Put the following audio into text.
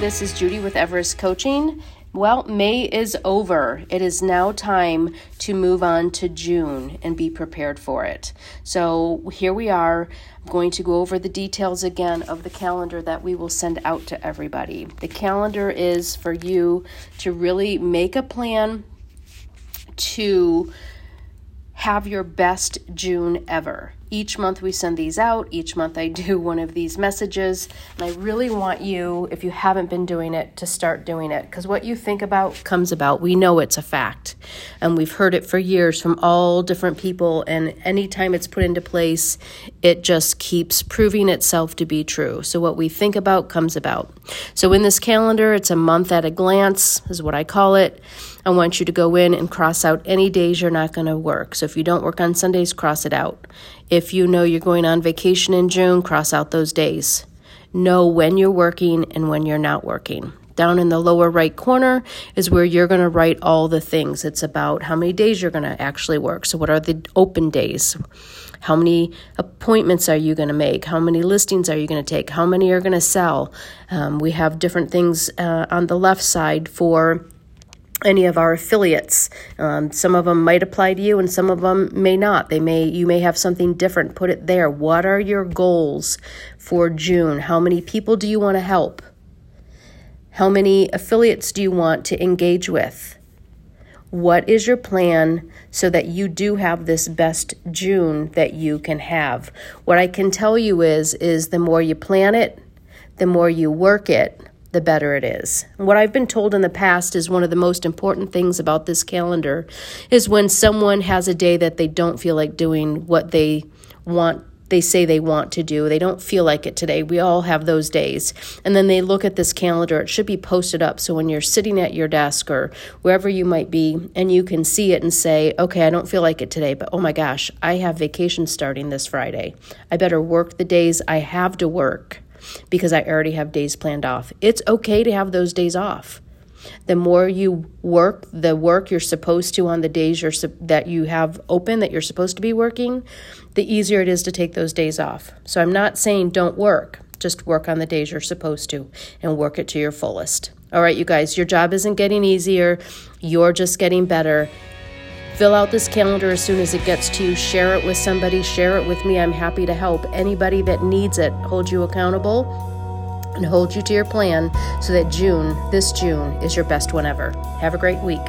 This is Judy with Everest Coaching. Well, May is over. It is now time to move on to June and be prepared for it. So here we are. I'm going to go over the details again of the calendar that we will send out to everybody. The calendar is for you to really make a plan to have your best June ever. Each month we send these out. Each month I do one of these messages. And I really want you, if you haven't been doing it, to start doing it. Because what you think about comes about. We know it's a fact. And we've heard it for years from all different people. And anytime it's put into place, it just keeps proving itself to be true. So what we think about comes about. So in this calendar, it's a month at a glance, is what I call it. I want you to go in and cross out any days you're not going to work. So if you don't work on Sundays, cross it out. If you know you're going on vacation in June, cross out those days. Know when you're working and when you're not working. Down in the lower right corner is where you're going to write all the things. It's about how many days you're going to actually work. So, what are the open days? How many appointments are you going to make? How many listings are you going to take? How many are going to sell? Um, we have different things uh, on the left side for any of our affiliates. Um, some of them might apply to you and some of them may not. They may you may have something different. Put it there. What are your goals for June? How many people do you want to help? How many affiliates do you want to engage with? What is your plan so that you do have this best June that you can have? What I can tell you is is the more you plan it, the more you work it, the better it is. What I've been told in the past is one of the most important things about this calendar is when someone has a day that they don't feel like doing what they want they say they want to do. They don't feel like it today. We all have those days. And then they look at this calendar. It should be posted up so when you're sitting at your desk or wherever you might be and you can see it and say, "Okay, I don't feel like it today, but oh my gosh, I have vacation starting this Friday. I better work the days I have to work." Because I already have days planned off. It's okay to have those days off. The more you work the work you're supposed to on the days you're that you have open that you're supposed to be working, the easier it is to take those days off. So I'm not saying don't work, just work on the days you're supposed to and work it to your fullest. All right, you guys, your job isn't getting easier, you're just getting better. Fill out this calendar as soon as it gets to you. Share it with somebody. Share it with me. I'm happy to help anybody that needs it. Hold you accountable and hold you to your plan so that June, this June, is your best one ever. Have a great week.